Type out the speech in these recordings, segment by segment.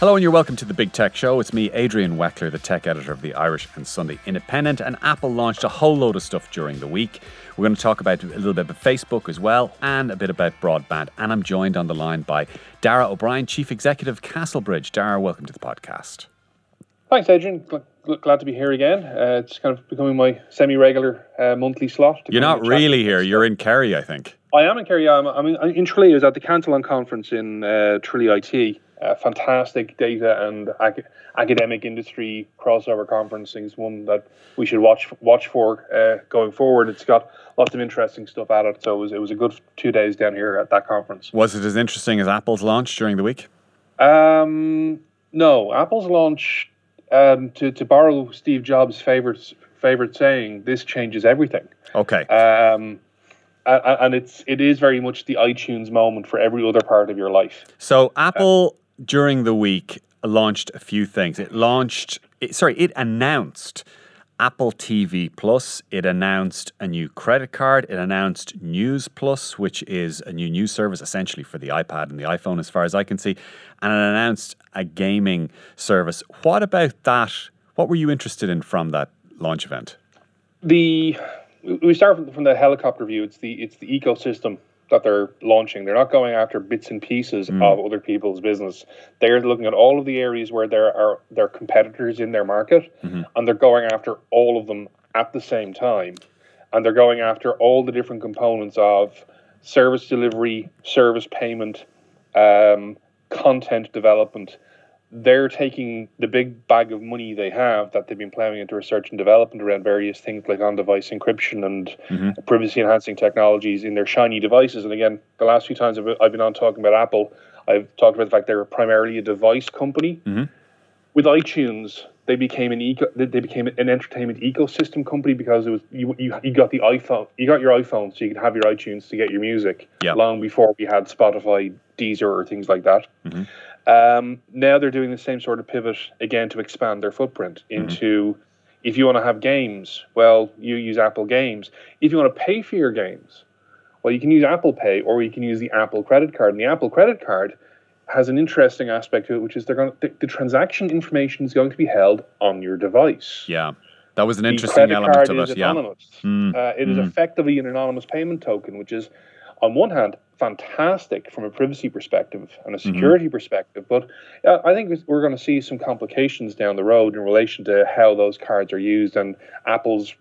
Hello and you're welcome to the Big Tech Show. It's me, Adrian Weckler, the tech editor of the Irish and Sunday Independent, and Apple launched a whole load of stuff during the week. We're going to talk about a little bit about Facebook as well and a bit about broadband. And I'm joined on the line by Daragh O'Brien, Chief Executive Castlebridge. Daragh, welcome to the podcast. Thanks, Adrian. Glad to be here again. Uh, it's kind of becoming my semi-regular uh, monthly slot. You're not really here, you're in Kerry, I think. I am in Kerry. I'm, I'm in, I'm in Tralee. I was at the Cantillon conference in uh, Tralee IT. Uh, fantastic data and ac- academic industry crossover conference. It's one that we should watch watch for uh, going forward. It's got lots of interesting stuff at it. So it was, it was a good two days down here at that conference. Was it as interesting as Apple's launch during the week? Um, no, Apple's launch, um, to, to borrow Steve Jobs' favorite favorite saying, this changes everything. Okay. Um, and it's it is very much the iTunes moment for every other part of your life. So Apple during the week launched a few things. It launched, it, sorry, it announced Apple TV Plus. It announced a new credit card. It announced News Plus, which is a new news service essentially for the iPad and the iPhone, as far as I can see. And it announced a gaming service. What about that? What were you interested in from that launch event? The we start from, from the helicopter view. It's the it's the ecosystem that they're launching. They're not going after bits and pieces of other people's business. They're looking at all of the areas where there are their competitors in their market, and they're going after all of them at the same time. And they're going after all the different components of service delivery, service payment, um, content development. They're taking the big bag of money they have that they've been plowing into research and development around various things like on device encryption and mm-hmm. privacy enhancing technologies in their shiny devices. And again, the last few times I've been on talking about Apple, I've talked about the fact they're primarily a device company. Mm-hmm. With iTunes, they became an eco, they became an entertainment ecosystem company because it was you, you you got the iPhone, you got your iPhone, so you could have your iTunes to get your music. Yeah. Long before we had Spotify, Deezer, or things like that. Mm-hmm. Um, now they're doing the same sort of pivot again to expand their footprint into. If you want to have games, well, you use Apple Games. If you want to pay for your games, well, you can use Apple Pay or you can use the Apple credit card. And the Apple credit card has an interesting aspect to it, which is they're going to, the, the transaction information is going to be held on your device. Yeah. That was an The interesting element of it. Yeah. anonymous. Mm, Uh, it is mm. effectively an anonymous payment token, which is, on one hand, fantastic from a privacy perspective and a Mm-hmm. security perspective. But uh, I think we're going to see some complications down the road in relation to how those cards are used and Apple's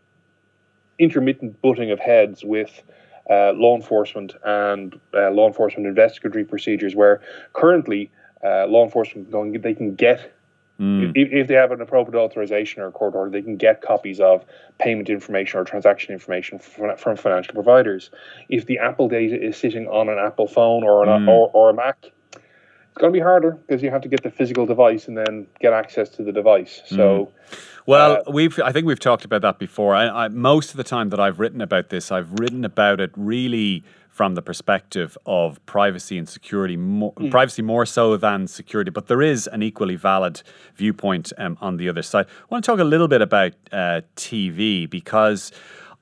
intermittent butting of heads with uh, law enforcement and uh, law enforcement investigatory procedures, where currently uh, law enforcement going they can get Mm. if, if they have an appropriate authorization or a court order, they can get copies of payment information or transaction information from, from financial providers. If the Apple data is sitting on an Apple phone or an, Mm. or, or a Mac, it's going to be harder because you have to get the physical device and then get access to the device. So. Well, Uh, we've I think we've talked about that before. I, I, most of the time that I've written about this, I've written about it really from the perspective of privacy and security, more, privacy more so than security. But there is an equally valid viewpoint um, on the other side. I want to talk a little bit about uh, TV because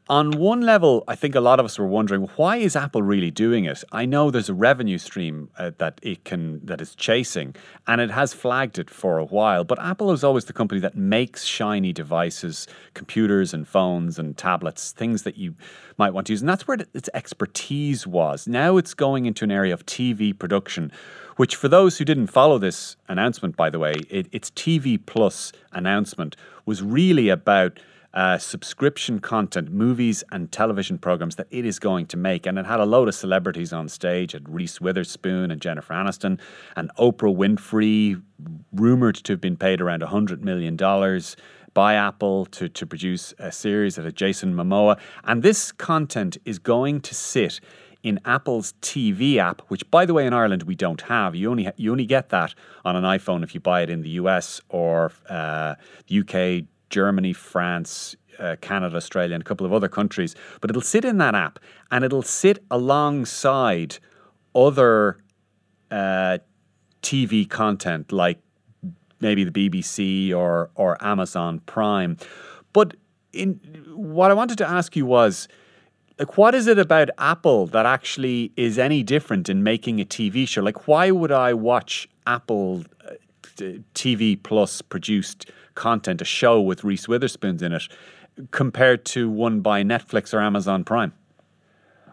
on one level, I think a lot of us were wondering why is Apple really doing it? I know there's a revenue stream uh, that it can that is chasing, and it has flagged it for a while. But Apple is always the company that makes shiny devices, computers and phones and tablets, things that you might want to use, and that's where its expertise was. Now it's going into an area of TV production, which for those who didn't follow this announcement, by the way, it, its TV Plus announcement was really about uh, subscription content, movies and television programs that it is going to make. And it had a load of celebrities on stage, at Reese Witherspoon and Jennifer Aniston, and Oprah Winfrey, rumored to have been paid around $100 million by Apple to, to produce a series of Jason Momoa. And this content is going to sit in Apple's TV app, which, by the way, in Ireland we don't have. You only you only get that on an iPhone if you buy it in the US or uh, the UK, Germany, France, uh, Canada, Australia, and a couple of other countries. But it'll sit in that app and it'll sit alongside other uh, TV content like maybe the BBC or or Amazon Prime. But in what I wanted to ask you was like what is it about Apple that actually is any different in making a TV show? Like why would I watch Apple uh, TV Plus produced content, a show with Reese Witherspoon in it, compared to one by Netflix or Amazon Prime?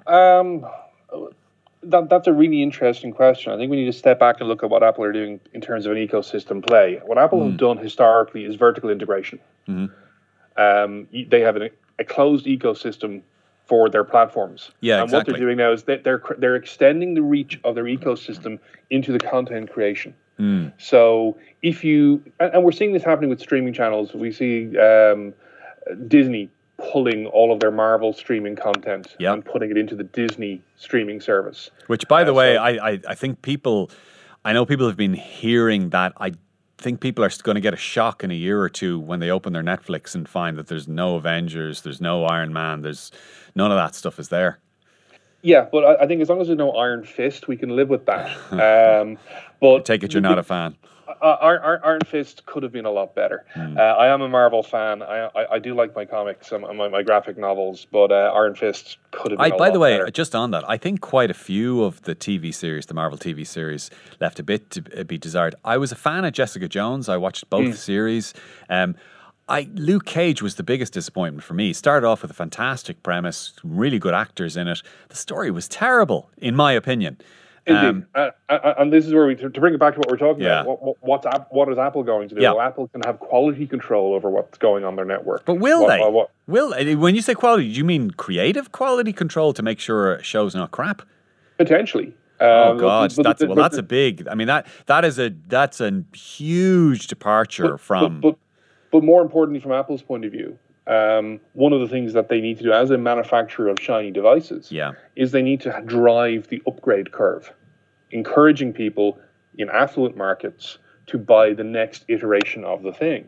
Um, that, that's a really interesting question. I think we need to step back and look at what Apple are doing in terms of an ecosystem play. What Apple mm. have done historically is vertical integration. Mm-hmm. Um, they have an, a closed ecosystem for their platforms. Yeah, and exactly. what they're doing now is that they're they're extending the reach of their ecosystem into the content creation. Mm. So if you and, we're seeing this happening with streaming channels, we see um, Disney pulling all of their Marvel streaming content yep. and putting it into the Disney streaming service. Which, by the uh, way, so, I, I I think people, I know people have been hearing that. I think people are going to get a shock in a year or two when they open their Netflix and find that there's no Avengers, there's no Iron Man, there's none of that stuff is there. Yeah, but I, I think as long as there's no Iron Fist, we can live with that. Um, but I take it you're not a fan. Iron, Iron Fist could have been a lot better. Mm. Uh, I am a Marvel fan. I, I, I do like my comics and my, my graphic novels, but uh, Iron Fist could have been. I, by the way, better. just on that, I think quite a few of the TV series, the Marvel TV series, left a bit to be desired. I was a fan of Jessica Jones. I watched both mm. series. Um, I Luke Cage was the biggest disappointment for me. He started off with a fantastic premise, really good actors in it. The story was terrible, in my opinion. Indeed, um, uh, uh, and this is where we to, bring it back to what we're talking yeah. about. What, what's what is Apple going to do? Yeah. Well, Apple can have quality control over what's going on their network. But will what, they? What, will uh, when you say quality, do you mean creative quality control to make sure a show's not crap? Potentially. Oh um, God, but, that's well, that's a big. I mean that that is a that's a huge departure but, from. But, more importantly, from Apple's point of view, um, one of the things that they need to do as a manufacturer of shiny devices yeah. is they need to drive the upgrade curve encouraging people in affluent markets to buy the next iteration of the thing.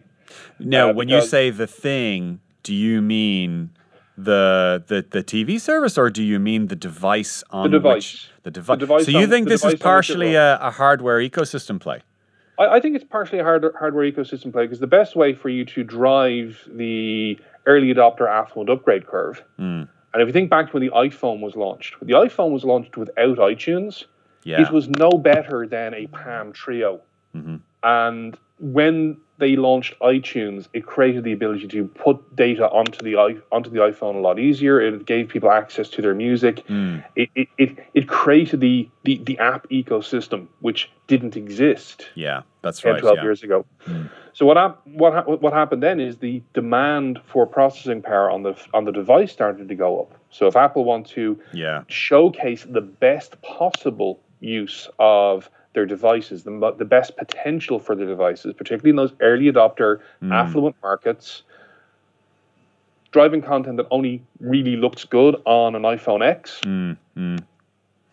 Now, uh, when you say the thing, do you mean the the the TV service, or do you mean the device on the device. which the, devi- the device? So you on, think this is partially a, a, hardware ecosystem play? I, I think it's partially a hard, hardware ecosystem play because the best way for you to drive the early adopter affluent upgrade curve, mm. and if you think back to when the iPhone was launched, the iPhone was launched without iTunes, yeah. It was no better than a Palm Treo. Mm-hmm. And when they launched iTunes, it created the ability to put data onto the onto the iPhone a lot easier. It gave people access to their music. Mm. It, it, it, it created the, the, the app ecosystem, which didn't exist. Yeah, that's 10, right. 12 yeah. years ago. Mm. So what what what happened then is the demand for processing power on the on the device started to go up. So if Apple want to yeah. showcase the best possible use of their devices, the, the best potential for the devices, particularly in those early adopter, mm. affluent markets. Driving content that only really looks good on an iPhone X. Mm. Mm.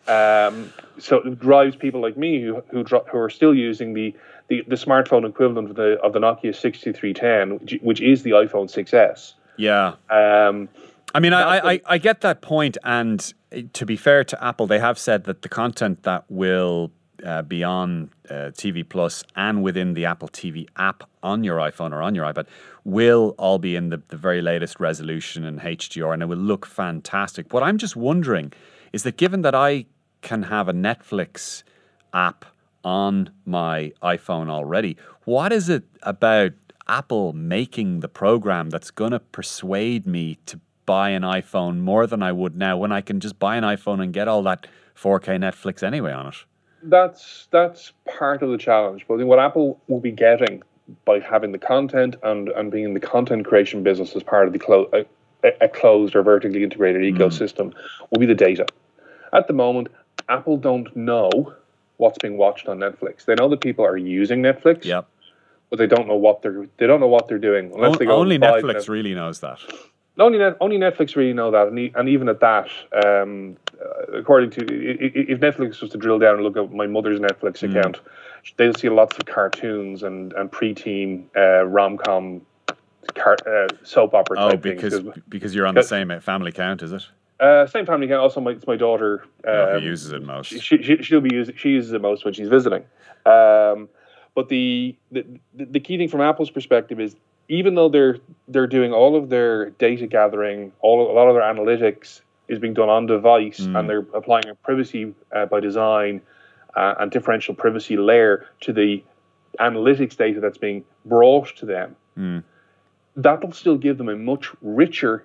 Um, so it drives people like me who who, who are still using the, the, the smartphone equivalent of the of the Nokia 6310, which, which is the iPhone 6s. Yeah. Um, I mean, I, I, I get that point, and to be fair to Apple, they have said that the content that will uh, beyond uh, TV Plus and within the Apple TV app on your iPhone or on your iPad will all be in the, the very latest resolution and HDR, and it will look fantastic. What I'm just wondering is that given that I can have a Netflix app on my iPhone already, what is it about Apple making the program that's going to persuade me to buy an iPhone more than I would now when I can just buy an iPhone and get all that 4K Netflix anyway on it? That's that's part of the challenge. But what Apple will be getting by having the content and, and being in the content creation business as part of the clo- a, a closed or vertically integrated Mm. ecosystem will be the data. At the moment, Apple don't know what's being watched on Netflix. They know that people are using Netflix, Yep. but they don't know what they're they don't know what they're doing unless O- they go only Netflix Netflix. really knows that. Only Net, only Netflix really know that, and, e- and even at that, um, according to if Netflix was to drill down and look at my mother's Netflix Hmm. account, they'll see lots of cartoons and and preteen uh, rom com, car, uh, soap opera Oh, because things. because you're on the same family count, is it? Uh, same family account. Also, my, it's my daughter. Oh, Um, who uses it most? she, she, she'll be using she uses it most when she's visiting. Um, but the, the the key thing from Apple's perspective is even though they're they're doing all of their data gathering, all a lot of their analytics is being done on device, and they're applying a privacy uh, by design uh, and differential privacy layer to the analytics data that's being brought to them. That'll still give them a much richer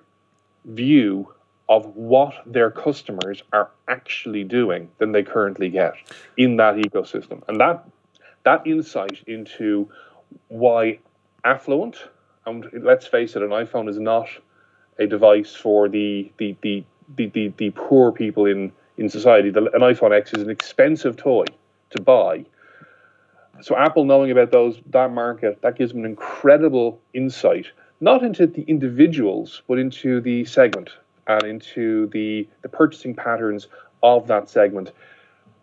view of what their customers are actually doing than they currently get in that ecosystem. And that that insight into why affluent and let's face it, an iPhone is not a device for the the the the, the, the poor people in, in society. The, an iPhone X is an expensive toy to buy. So Apple knowing about those that market, that gives them an incredible insight, not into the individuals, but into the segment and into the, the purchasing patterns of that segment,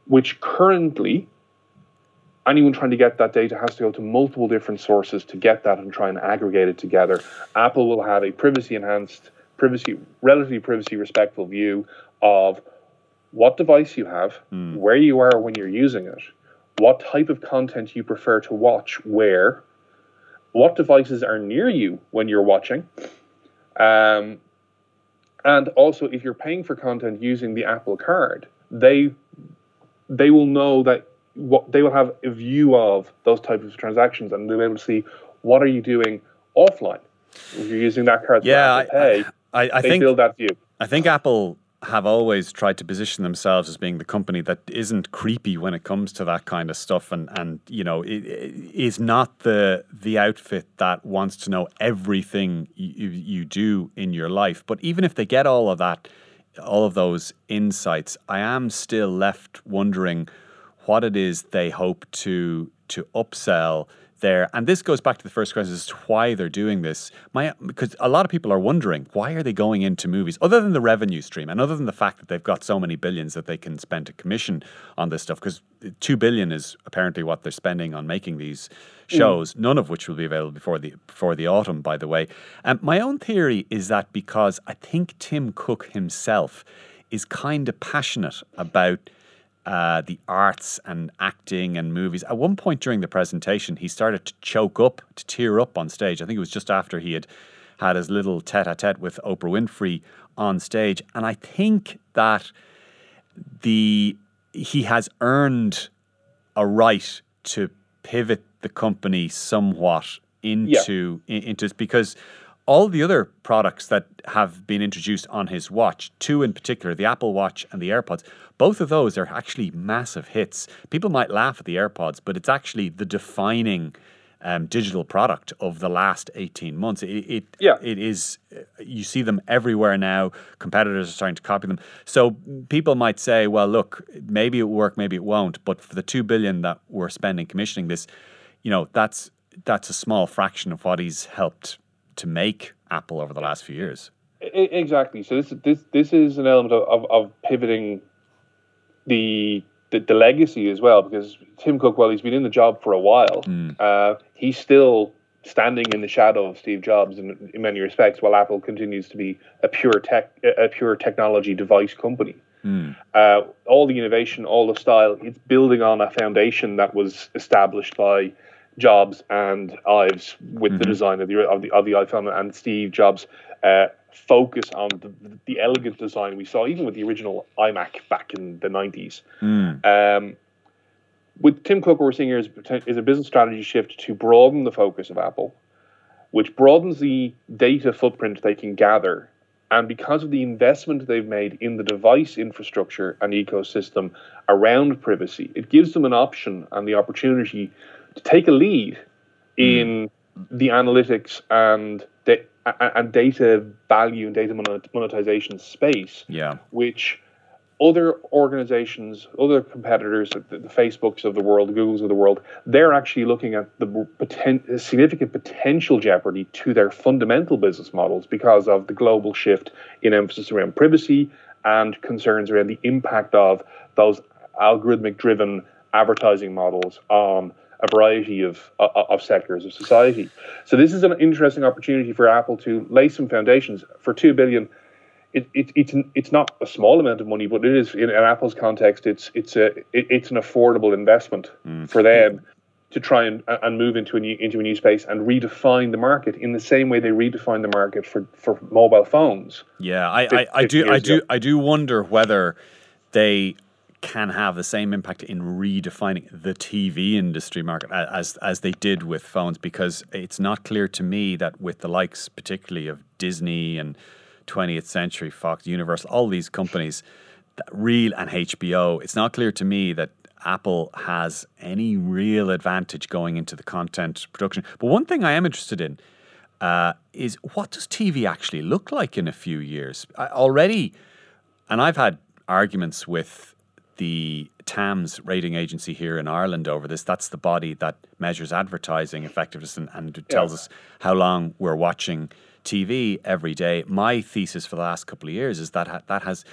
which currently anyone trying to get that data has to go to multiple different sources to get that and try and aggregate it together. Apple will have a privacy enhanced, privacy relatively privacy respectful view of what device you have, where you are when you're using it, what type of content you prefer to watch, where, what devices are near you when you're watching, um, and also if you're paying for content using the Apple Card, they they will know that what they will have a view of those types of transactions, and they'll be able to see what are you doing offline if you're using that card. Yeah. I, I, I think build that view. I think Apple have always tried to position themselves as being the company that isn't creepy when it comes to that kind of stuff, and and you know it, it is not the the outfit that wants to know everything you, you do in your life. But even if they get all of that, all of those insights, I am still left wondering what it is they hope to to upsell there. And this goes back to the first question as to why they're doing this. My because a lot of people are wondering why are they going into movies other than the revenue stream and other than the fact that they've got so many billions that they can spend to commission on this stuff because 2 billion is apparently what they're spending on making these hmm. shows none of which will be available before the before the autumn by the way and my own theory is that because i think tim cook himself is kind of passionate about uh, the arts and acting and movies. At one point during the presentation, he started to choke up, to tear up on stage. I think it was just after he had had his little tete a tete with Oprah Winfrey on stage. And I think that the he has earned a right to pivot the company somewhat into in- into because all the other products that have been introduced on his watch, two in particular, the Apple Watch and the AirPods, both of those are actually massive hits. People might laugh at the AirPods, but it's actually the defining um, digital product of the last 18 months. It, it, Yeah. it is, uh, you see them everywhere now. Competitors are starting to copy them. So people might say, well, look, maybe it will work, maybe it won't. But for the 2 billion that we're spending commissioning this, you know, that's, that's a small fraction of what he's helped to make Apple over the last few years. Exactly. So this this this is an element of, of, of pivoting the, the the legacy as well, because Tim Cook, while he's been in the job for a while, uh, he's still standing in the shadow of Steve Jobs in, in many respects, while Apple continues to be a pure tech a pure technology device company. Uh, all the innovation, all the style, it's building on a foundation that was established by Jobs and Ives with the design of the of the, of the iPhone and Steve Jobs. Uh, focus on the, the elegant design we saw even with the original iMac back in the 90s. Um, with Tim Cook, what we're seeing here is, is a business strategy shift to broaden the focus of Apple, which broadens the data footprint they can gather. And because of the investment they've made in the device infrastructure and ecosystem around privacy, it gives them an option and the opportunity take a lead hmm. in the analytics and da- and data value and data monetization space Yeah. which other organizations, other competitors, the, the Facebooks of the world, the Googles of the world, they're actually looking at the poten- significant potential jeopardy to their fundamental business models because of the global shift in emphasis around privacy and concerns around the impact of those algorithmic driven advertising models on a variety of, of, of sectors of society. So this is an interesting opportunity for Apple to lay some foundations for two billion it, it, it's it's not a small amount of money, but it is in, in Apple's context. It's it's a it, it's an affordable investment mm. for them to try and, uh, and move into a new into a new space and redefine the market in the same way they redefined the market for, for mobile phones. Yeah, I, I, I do I do ago. I do wonder whether they can have the same impact in redefining the TV industry market as as they did with phones because it's not clear to me that with the likes particularly of Disney and 20th Century Fox Universal all these companies real and HBO it's not clear to me that Apple has any real advantage going into the content production but one thing I am interested in uh, is what does TV actually look like in a few years? I, already, and I've had arguments with the TAMS rating agency here in Ireland over this. That's the body that measures advertising effectiveness and, and tells us how long we're watching TV every day. My thesis for the last couple of years is that ha- that has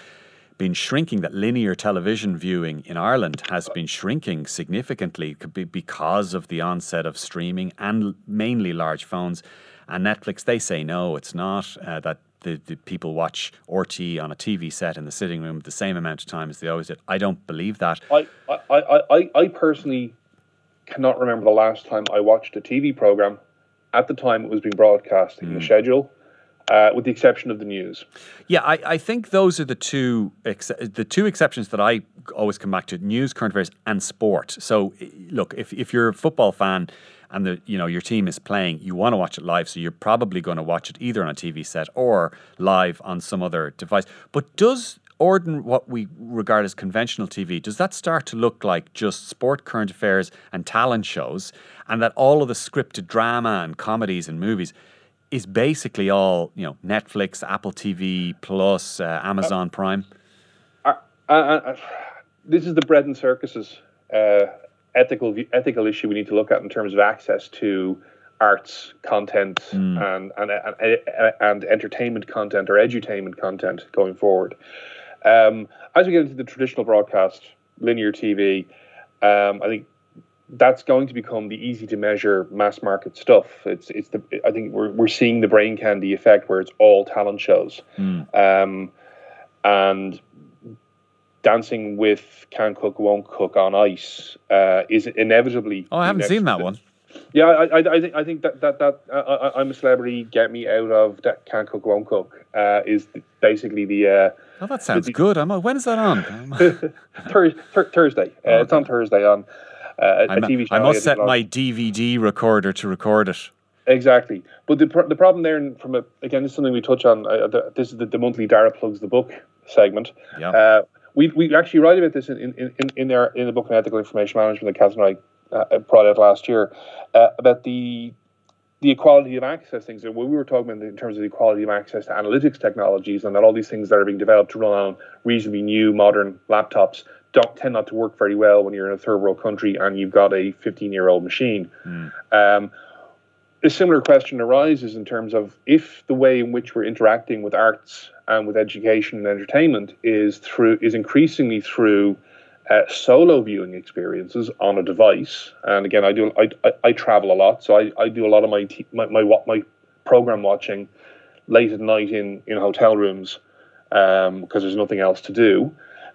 been shrinking, that linear television viewing in Ireland has been shrinking significantly because of the onset of streaming and mainly large phones. And Netflix, they say no, it's not. Uh, that the, the people watch RT on a TV set in the sitting room the same amount of time as they always did. I don't believe that. I I, I, I, personally cannot remember the last time I watched a TV program. At the time, it was being broadcast in the schedule, uh, with the exception of the news. Yeah, I, I think those are the two ex- the two exceptions that I always come back to: news, current affairs, and sport. So, look, if if you're a football fan and the you know your team is playing, you want to watch it live, so you're probably going to watch it either on a TV set or live on some other device. But does ordin what we regard as conventional TV does that start to look like just sport, current affairs, and talent shows, and that all of the scripted drama and comedies and movies is basically all you know Netflix, Apple TV Plus, uh, Amazon Prime. uh, uh, uh, this is the bread and circuses uh, ethical ethical issue we need to look at in terms of access to arts content and, and, and and entertainment content or edutainment content going forward. Um, as we get into the traditional broadcast, linear TV, um, I think that's going to become the easy to measure mass market stuff. It's it's the I think we're we're seeing the brain candy effect where it's all talent shows, um, and dancing with can cook won't cook on ice uh, is inevitably. Oh, I haven't seen that one. Yeah, I, I, I think I think that that that uh, I, I'm a celebrity. Get me out of that can cook won't cook uh, is basically the. Uh, Oh, that sounds good. I'm, when is that on? Thurs thur- Thursday. Uh, It's on Thursday on uh, a, a TV show. I must set my DVD recorder to record it. Exactly, but the pr- the problem there, from a again, this is something we touch on. Uh, the, this is the, the monthly Daragh plugs the book segment. Yeah. We we actually write about this in in, in, in our in the book on ethical information management that Kaz and I uh, brought out last year uh, about the the equality of access things. And what we were talking about in terms of the equality of access to analytics technologies, and that all these things that are being developed to run on reasonably new modern laptops don't tend not to work very well when you're in a third world country and you've got a 15 year old machine. Um, a similar question arises in terms of if the way in which we're interacting with arts and with education and entertainment is through is increasingly through uh, solo viewing experiences on a device. And again, I do I, I, I travel a lot, so I, I do a lot of my t- my, my my program watching late at night in in hotel rooms um because there's nothing else to do.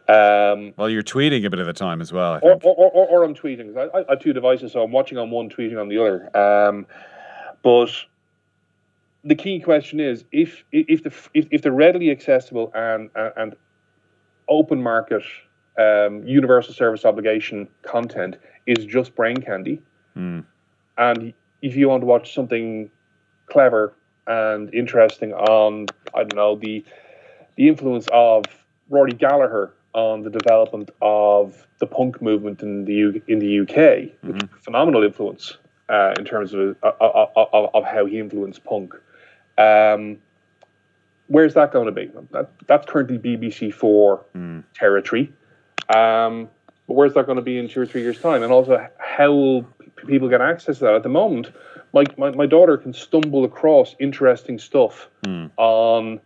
Um, Well, you're tweeting a bit of the time as well. Or, or, or, or, I'm tweeting. I, I, I have two devices, so I'm watching on one, tweeting on the other. Um, but the key question is if if the if, if the readily accessible and and, open market um, universal service obligation content is just brain candy, Hmm. and if you want to watch something clever and interesting on I don't know the the influence of Rory Gallagher on the development of the punk movement in the U- in the UK, which phenomenal influence uh, in terms of, of, of of how he influenced punk. Um, where's that going to be? That, that's currently BBC Four territory. Um, but where's that going to be in two or three years' time? And also, how will p- people get access to that? At the moment, my, my, my daughter can stumble across interesting stuff on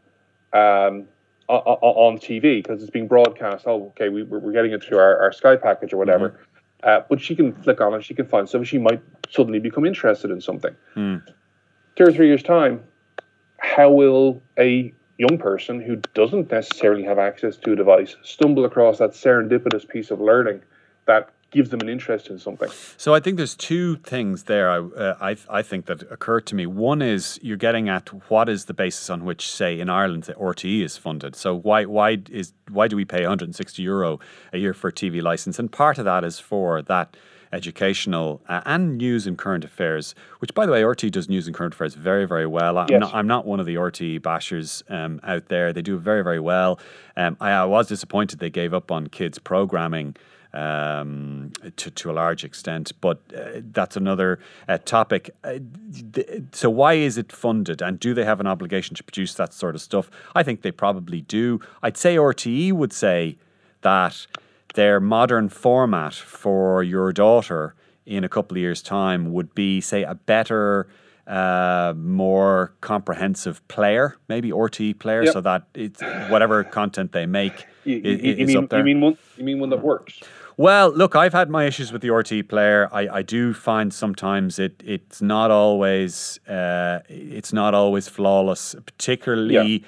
um, on TV because it's being broadcast. Oh, okay, we, we're we're getting it through our, our Sky package or whatever. Uh, but she can flick on it, she can find something, she might suddenly become interested in something. Two or three years' time, how will a young person who doesn't necessarily have access to a device stumble across that serendipitous piece of learning that gives them an interest in something? So I think there's two things there. I, uh, I I think that occurred to me. One is you're getting at what is the basis on which, say, in Ireland, the RTE is funded. So why why is why do we pay 160 euro a year for a TV license? And part of that is for that educational uh, and news and current affairs. Which, by the way, RTE does news and current affairs very very well. I'm, Yes. not, I'm not one of the RTE bashers um, out there. They do very very well. Um, I, I was disappointed they gave up on kids programming um, to, to a large extent. But uh, that's another uh, topic. Uh, th- so, why is it funded? And do they have an obligation to produce that sort of stuff? I think they probably do. I'd say RTE would say that their modern format for your daughter in a couple of years' time would be, say, a better. Uh, more comprehensive player, maybe RTE player, Yep. so that it's whatever content they make You, you, i- you is mean up there. you mean one you mean one that works? Well, look, I've had my issues with the RT player. I, I do find sometimes it it's not always uh, it's not always flawless, particularly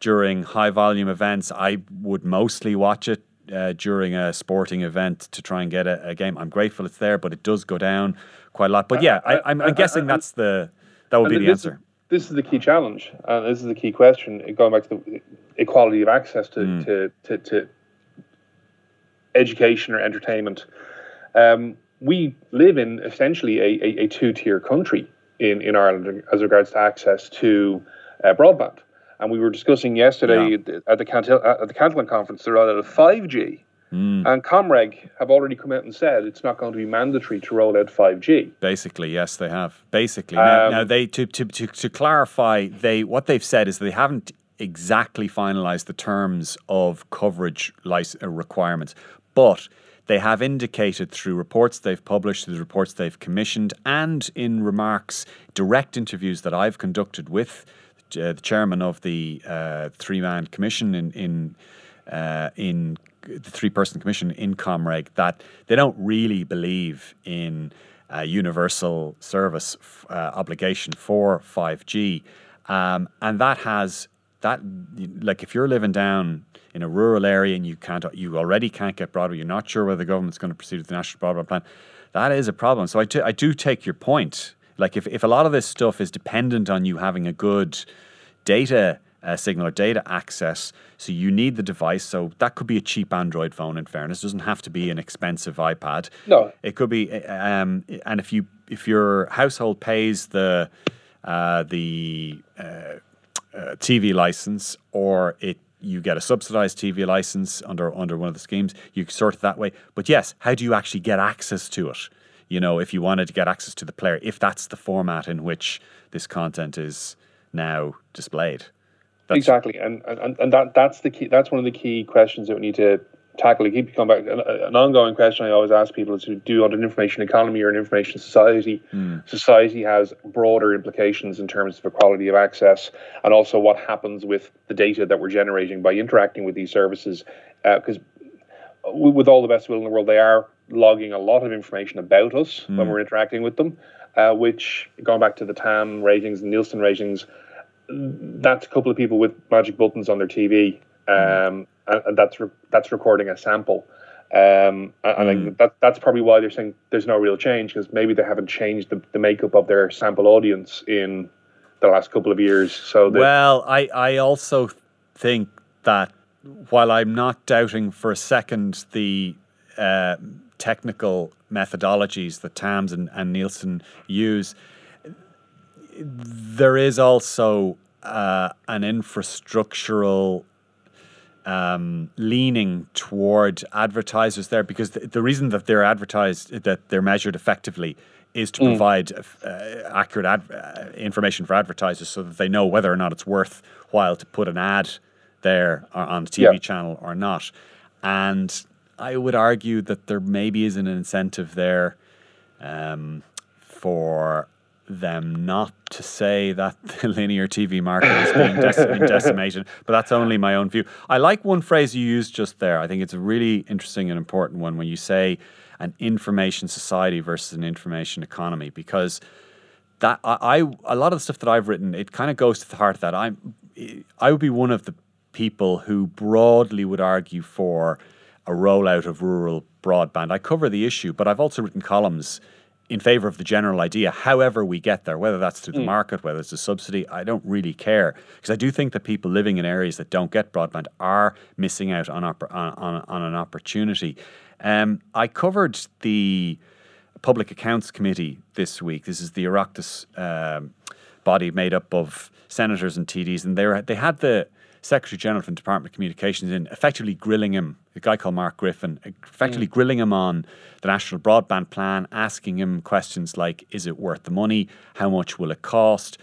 during high volume events. I would mostly watch it uh, during a sporting event to try and get a, a game. I'm grateful it's there, but it does go down quite a lot. But yeah, I, I'm, I'm guessing that's the that would be the answer. This is the key challenge, and this is the key question. Going back to the equality of access to Hmm. to, to, to education or entertainment. Um, we live in essentially a, a, a two tier country in, in Ireland as regards to access to uh, broadband. And we were discussing yesterday Yeah. at the Cantil- at the Cantillon conference the rollout of 5G. Hmm. And Comreg have already come out and said it's not going to be mandatory to roll out 5G. Basically, yes, they have. Basically, now, Um, now they to, to to to clarify, they what they've said is they haven't exactly finalised the terms of coverage lic- uh, requirements, but they have indicated through reports they've published, through the reports they've commissioned, and in remarks, direct interviews that I've conducted with uh, the chairman of the uh, three-man commission in in uh, in the three-person commission in Comreg that they don't really believe in universal service f- uh, obligation for 5G, um, and that has that like if you're living down in a rural area and you can't you already can't get broadband, you're not sure whether the government's going to proceed with the national broadband plan. That is a problem. So I do- I do take your point. Like if, if a lot of this stuff is dependent on you having a good data uh, signal or data access. So you need the device. So that could be a cheap Android phone. In fairness, it doesn't have to be an expensive iPad. No. it could be. uh, Um, and if you if your household pays the uh, the uh, uh, TV license or it you get a subsidized TV license under under one of the schemes, you sort it that way. But yes, how do you actually get access to it? You know, if you wanted to get access to the player, if that's the format in which this content is now displayed. That's, exactly, and, and and that that's the key. That's one of the key questions that we need to tackle. I keep coming back. An, an ongoing question I always ask people is: Do you want an information economy or an information society? Hmm. Society has broader implications in terms of equality of access, and also what happens with the data that we're generating by interacting with these services. Uh, because with all the best will in the world, they are logging a lot of information about us when we're interacting with them. Uh, which, going back to the TAM ratings and Nielsen ratings, that's a couple of people with magic buttons on their TV. Um, and, and that's re- that's recording a sample. Um, and and Mm. like that, that's probably why they're saying there's no real change because maybe they haven't changed the, the makeup of their sample audience in the last couple of years. So Well, I, I also think that while I'm not doubting for a second the uh, technical methodologies that TAMS and, and Nielsen use, there is also uh, an infrastructural um, leaning toward advertisers there because the, the reason that they're advertised that they're measured effectively is to provide uh, accurate ad, uh, information for advertisers so that they know whether or not it's worthwhile to put an ad there on the TV Yeah. channel or not. And I would argue that there maybe is an incentive there um, for them not to say that the linear TV market is being dec- decimated, but that's only my own view. I like one phrase you used just there. I think it's a really interesting and important one when you say an information society versus an information economy, because that I, I a lot of the stuff that I've written, it kind of goes to the heart of that. I'm I would be one of the people who broadly would argue for a rollout of rural broadband. I cover the issue, but I've also written columns in favor of the general idea. However, we get there, whether that's through the market, whether it's a subsidy, I don't really care because I do think that people living in areas that don't get broadband are missing out on oppor- on, on, on an opportunity. Um, I covered the Public Accounts Committee this week. This is the Oireachtas um, body made up of senators and TDs, and they were, they had the Secretary General from Department of Communications in, effectively grilling him. A guy called Mark Griffin, uh, effectively mm. grilling him on the National Broadband Plan, asking him questions like, "Is it worth the money? How much will it cost?"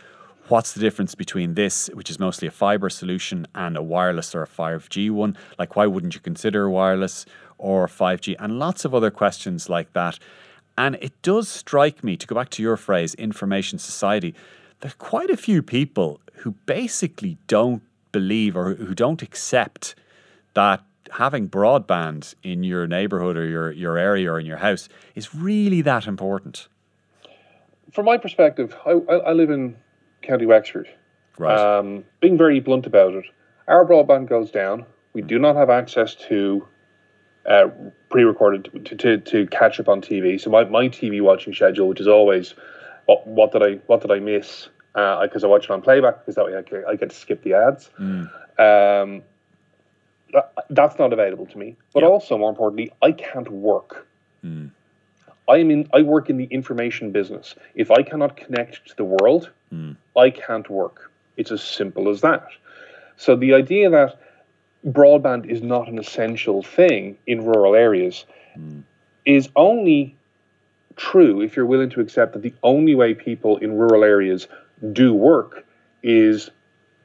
What's the difference between this, which is mostly a fiber solution, and a wireless or a 5G one? Like, why wouldn't you consider wireless or 5G? And lots of other questions like that. And it does strike me, to go back to your phrase, information society, there are quite a few people who basically don't believe or who don't accept that having broadband in your neighborhood or your, your area or in your house is really that important. from my perspective, I, I, live in County Wexford. Right. Um, being very blunt about it, our broadband goes down. We do not have access to uh, pre-recorded to, to, to catch up on TV. So my, my TV watching schedule, which is always what, what did I what did I miss? Uh, because I watch it on playback because that way I, can, I get to skip the ads. Mm. Um, that, that's not available to me. But also, more importantly, I can't work. Mm. I am in. I work in the information business. If I cannot connect to the world, mm. I can't work. It's as simple as that. So the idea that broadband is not an essential thing in rural areas is only true if you're willing to accept that the only way people in rural areas do work is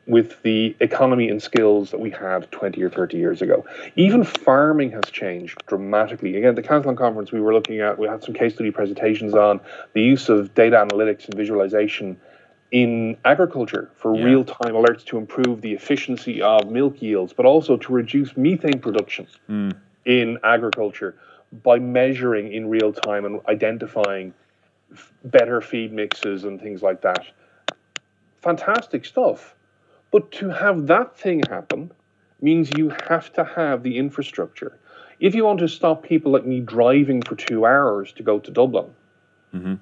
with the economy and skills that we had 20 or 30 years ago. Even farming has changed dramatically. Again, the Cantillon Conference we were looking at, we had some case study presentations on the use of data analytics and visualization in agriculture for Yeah. real time alerts to improve the efficiency of milk yields, but also to reduce methane production hmm. in agriculture by measuring in real time and identifying f- better feed mixes and things like that. Fantastic stuff. But to have that thing happen means you have to have the infrastructure. If you want to stop people like me driving for two hours to go to Dublin mm-hmm.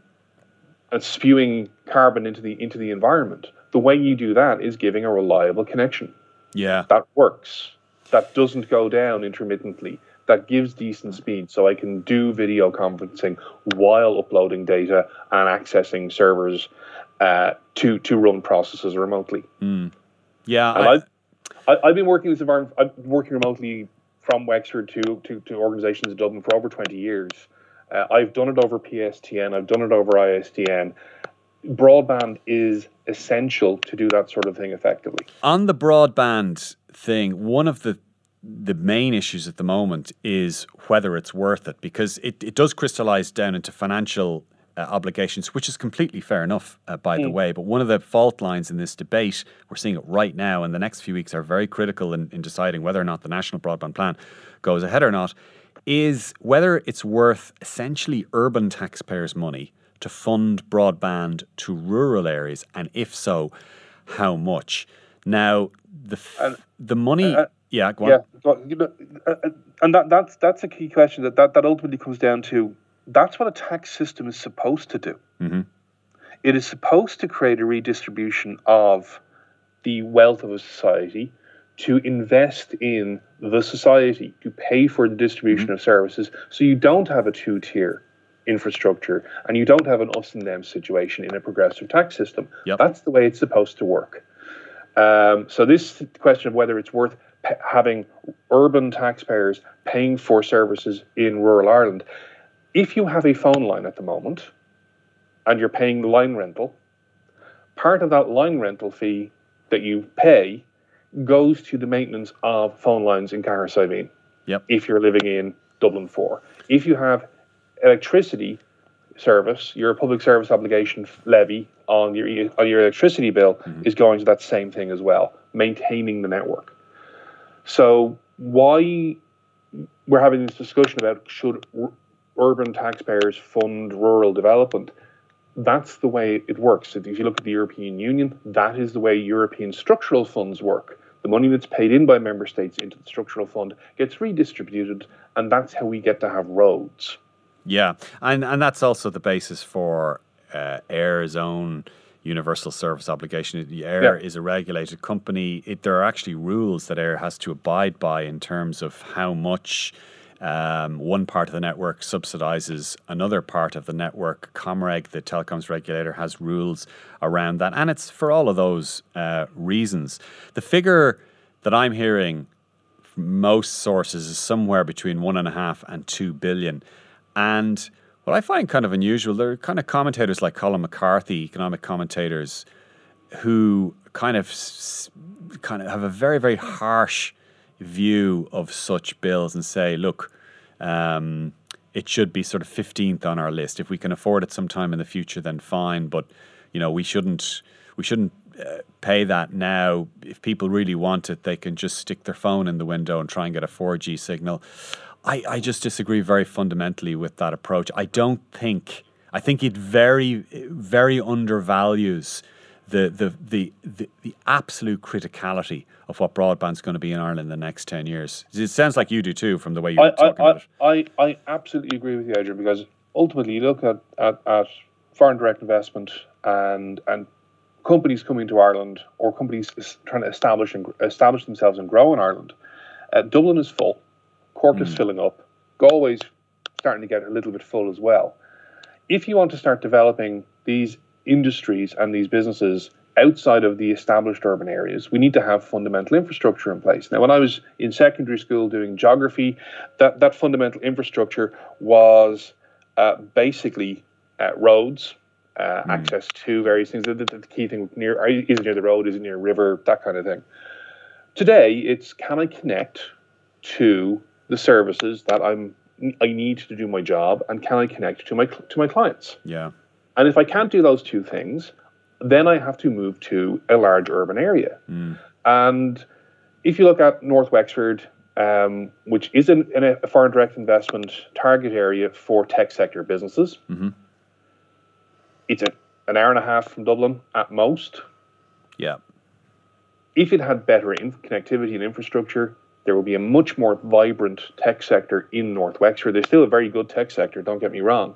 and spewing carbon into the into the environment, the way you do that is giving a reliable connection yeah. that works. That doesn't go down intermittently. That gives decent speed, so I can do video conferencing while uploading data and accessing servers uh, to to run processes remotely. Yeah. And I- I've, I, I've been working in this environment. I've been working remotely from Wexford to, to, to organizations in Dublin for over 20 years. Uh, I've done it over PSTN, I've done it over ISDN. Broadband is essential to do that sort of thing effectively. on the broadband thing, one of the the main issues at the moment is whether it's worth it because it, it does crystallize down into financial uh, obligations, which is completely fair enough, uh, by the way. But one of the fault lines in this debate, we're seeing it right now, and the next few weeks are very critical in, in deciding whether or not the National Broadband Plan goes ahead or not, is whether it's worth essentially urban taxpayers' money to fund broadband to rural areas, and if so, how much? Now, the f- the money. Yeah, go on. Yeah, but, you know, uh, uh, and that that's that's a key question that, that that ultimately comes down to that's what a tax system is supposed to do. Mhm. It is supposed to create a redistribution of the wealth of a society to invest in the society to pay for the distribution of services so you don't have a two tier infrastructure and you don't have an us and them situation in a progressive tax system. Yep. That's the way it's supposed to work. Um, so this question of whether it's worth p- having urban taxpayers paying for services in rural Ireland, if you have a phone line at the moment and you're paying the line rental, part of that line rental fee that you pay goes to the maintenance of phone lines in Carrick Yep. if you're living in Dublin 4. If you have electricity service, your public service obligation levy on your on your electricity bill mm-hmm. is going to that same thing as well, maintaining the network. So why we're having this discussion about should r- urban taxpayers fund rural development? That's the way it works. If you look at the European Union, that is the way European structural funds work. The money that's paid in by member states into the structural fund gets redistributed, and that's how we get to have roads. Yeah, and and that's also the basis for uh, Eir's own universal service obligation. The Eir Yeah. is a regulated company. It, there are actually rules that Eir has to abide by in terms of how much um, one part of the network subsidizes another part of the network. Comreg, the telecoms regulator, has rules around that, and it's for all of those uh, reasons. The figure that I'm hearing from most sources is somewhere between one and a half and two billion. And what I find kind of unusual, there are kind of commentators like Colm McCarthy, economic commentators, who kind of kind of have a very very harsh view of such bills and say, look, um, it should be sort of fifteenth on our list. If we can afford it sometime in the future, then fine. But you know, we shouldn't we shouldn't uh, pay that now. If people really want it, they can just stick their phone in the window and try and get a four G signal. I, I just disagree very fundamentally with that approach. I don't think I think it very very undervalues the the the the, the absolute criticality of what broadband's going to be in Ireland in the next ten years. It sounds like you do too, from the way you're I, talking I, about it. I, I, absolutely agree with you, Adrian, because ultimately you look at, at, at foreign direct investment and and companies coming to Ireland or companies trying to establish and establish themselves and grow in Ireland. Uh, Dublin is full, Cork is filling up, Galway's starting to get a little bit full as well. If you want to start developing these industries and these businesses outside of the established urban areas, we need to have fundamental infrastructure in place. Now, when I was in secondary school doing geography, that, that fundamental infrastructure was uh, basically uh, roads, uh, access to various things. The, the, the key thing near is it near the road, is it near a river, that kind of thing. Today, it's can I connect to the services that I'm I need to do my job, and can I connect to my to my clients? Yeah. And if I can't do those two things, then I have to move to a large urban area. And if you look at North Wexford, um, which is an, an, a foreign direct investment target area for tech sector businesses, it's a, an hour and a half from Dublin at most. Yeah. If it had better in- connectivity and infrastructure, there would be a much more vibrant tech sector in North Wexford. There's still a very good tech sector, don't get me wrong.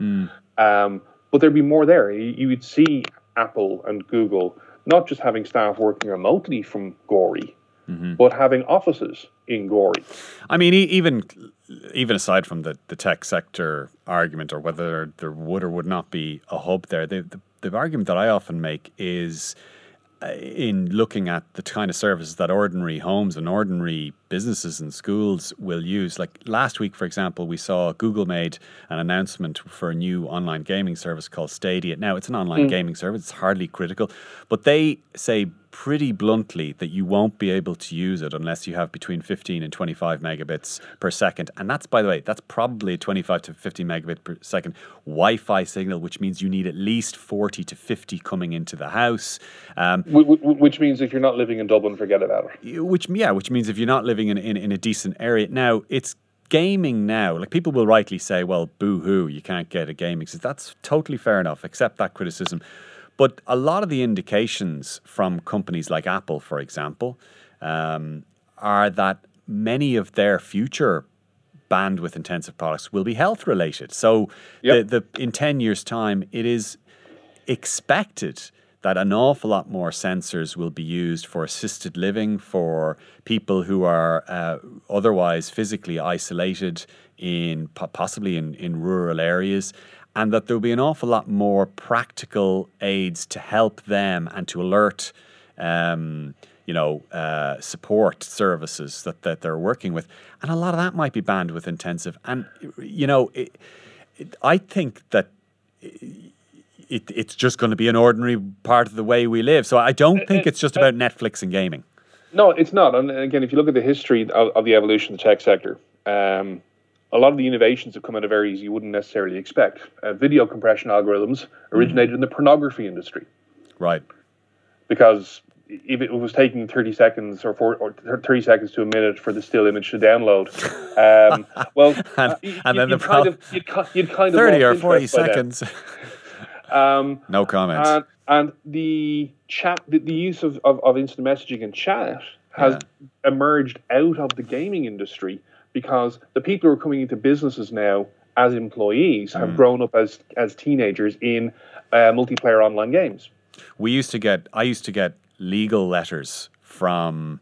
Um, but there'd be more there. You, you would see Apple and Google not just having staff working remotely from Gorey, but having offices in Gorey. I mean, even even aside from the, the tech sector argument or whether there would or would not be a hub there, the, the, the argument that I often make is Uh, in looking at the kind of services that ordinary homes and ordinary businesses and schools will use. Like last week, for example, we saw Google made an announcement for a new online gaming service called Stadia. Now, it's an online hmm. gaming service, it's hardly critical, but they say pretty bluntly that you won't be able to use it unless you have between 15 and 25 megabits per second. And that's, by the way, that's probably a 25 to 50 megabit per second Wi Fi signal, which means you need at least 40 to 50 coming into the house. Um, Wh- wh- Which means if you're not living in Dublin, forget about it. which yeah, which means if you're not living in, in, in a decent area now, it's gaming now. Like people will rightly say, "Well, boo hoo, you can't get a gaming." So that's totally fair enough. Accept that criticism, but a lot of the indications from companies like Apple, for example, um, are that many of their future bandwidth intensive products will be health related. So Yep. the, the in 10 years time it is expected that an awful lot more sensors will be used for assisted living for people who are uh, otherwise physically isolated in possibly in, in rural areas and that there'll be an awful lot more practical aids to help them and to alert um, you know, uh, support services that, that they're working with. And a lot of that might be bandwidth intensive. And, you know, it, it, I think that it, it's just going to be an ordinary part of the way we live. So I don't think it's just about Netflix and gaming. No, it's not. And again, if you look at the history of, of the evolution of the tech sector, um, a lot of the innovations have come out of areas you wouldn't necessarily expect. Uh, video compression algorithms originated in the pornography industry Right. because if it was taking 30 seconds or, four, or 30 seconds to a minute for the still image to download, um, well, And- uh, you- and then you'd the kind of, you'd, ki- you'd kind of 30 or 40 interest by then. seconds. Um, no comments. and, and the chat, the, the use of, of, of instant messaging and chat has emerged out of the gaming industry because the people who are coming into businesses now as employees Mm. have grown up as as teenagers in uh, multiplayer online games. we used to get I used to get legal letters from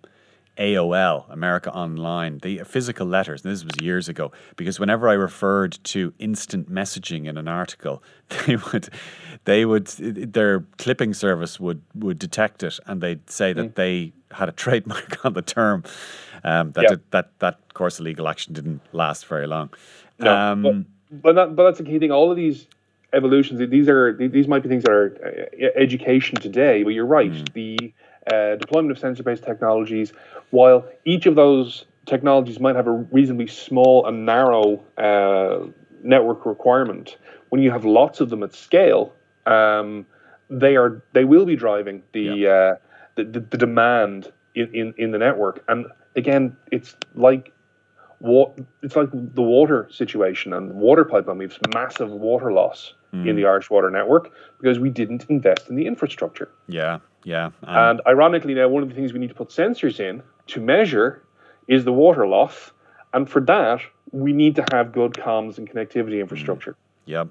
AOL, America Online, the physical letters. And this was years ago because whenever I referred to instant messaging in an article, they would, they would, their clipping service would would detect it and they'd say that they had a trademark on the term. Um, that Yeah. did, that that course of legal action didn't last very long. No, um, but, but, that, but that's the key thing. All of these evolutions, these are these might be things that are uh, education today. But you're right. The uh, deployment of sensor-based technologies, while each of those technologies might have a reasonably small and narrow uh, network requirement, when you have lots of them at scale, um, they are they will be driving the uh, the, the, the demand in, in, in the network. And again, it's like wa- it's like the water situation and water pipeline. We have massive water loss in the Irish water network because we didn't invest in the infrastructure. yeah, yeah. Um, And ironically, now one of the things we need to put sensors in to measure is the water loss. And for that, we need to have good comms and connectivity infrastructure. Yep.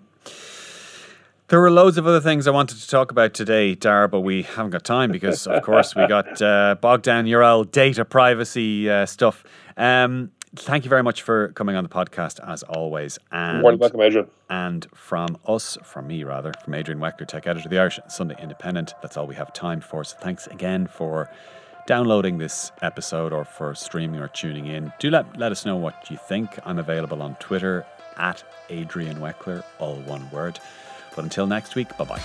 There were loads of other things I wanted to talk about today, Daragh, but we haven't got time because, of course, we got uh, bogged down old data privacy uh, stuff. Um, thank you very much for coming on the podcast, as always. And, than welcome, Adrian. and from us, from me rather, from Adrian Weckler, tech editor of the Irish Sunday Independent, that's all we have time for. So thanks again for downloading this episode or for streaming or tuning in. Do let, let us know what you think. I'm available on Twitter at Adrian Weckler, all one word. But until next week, bye bye.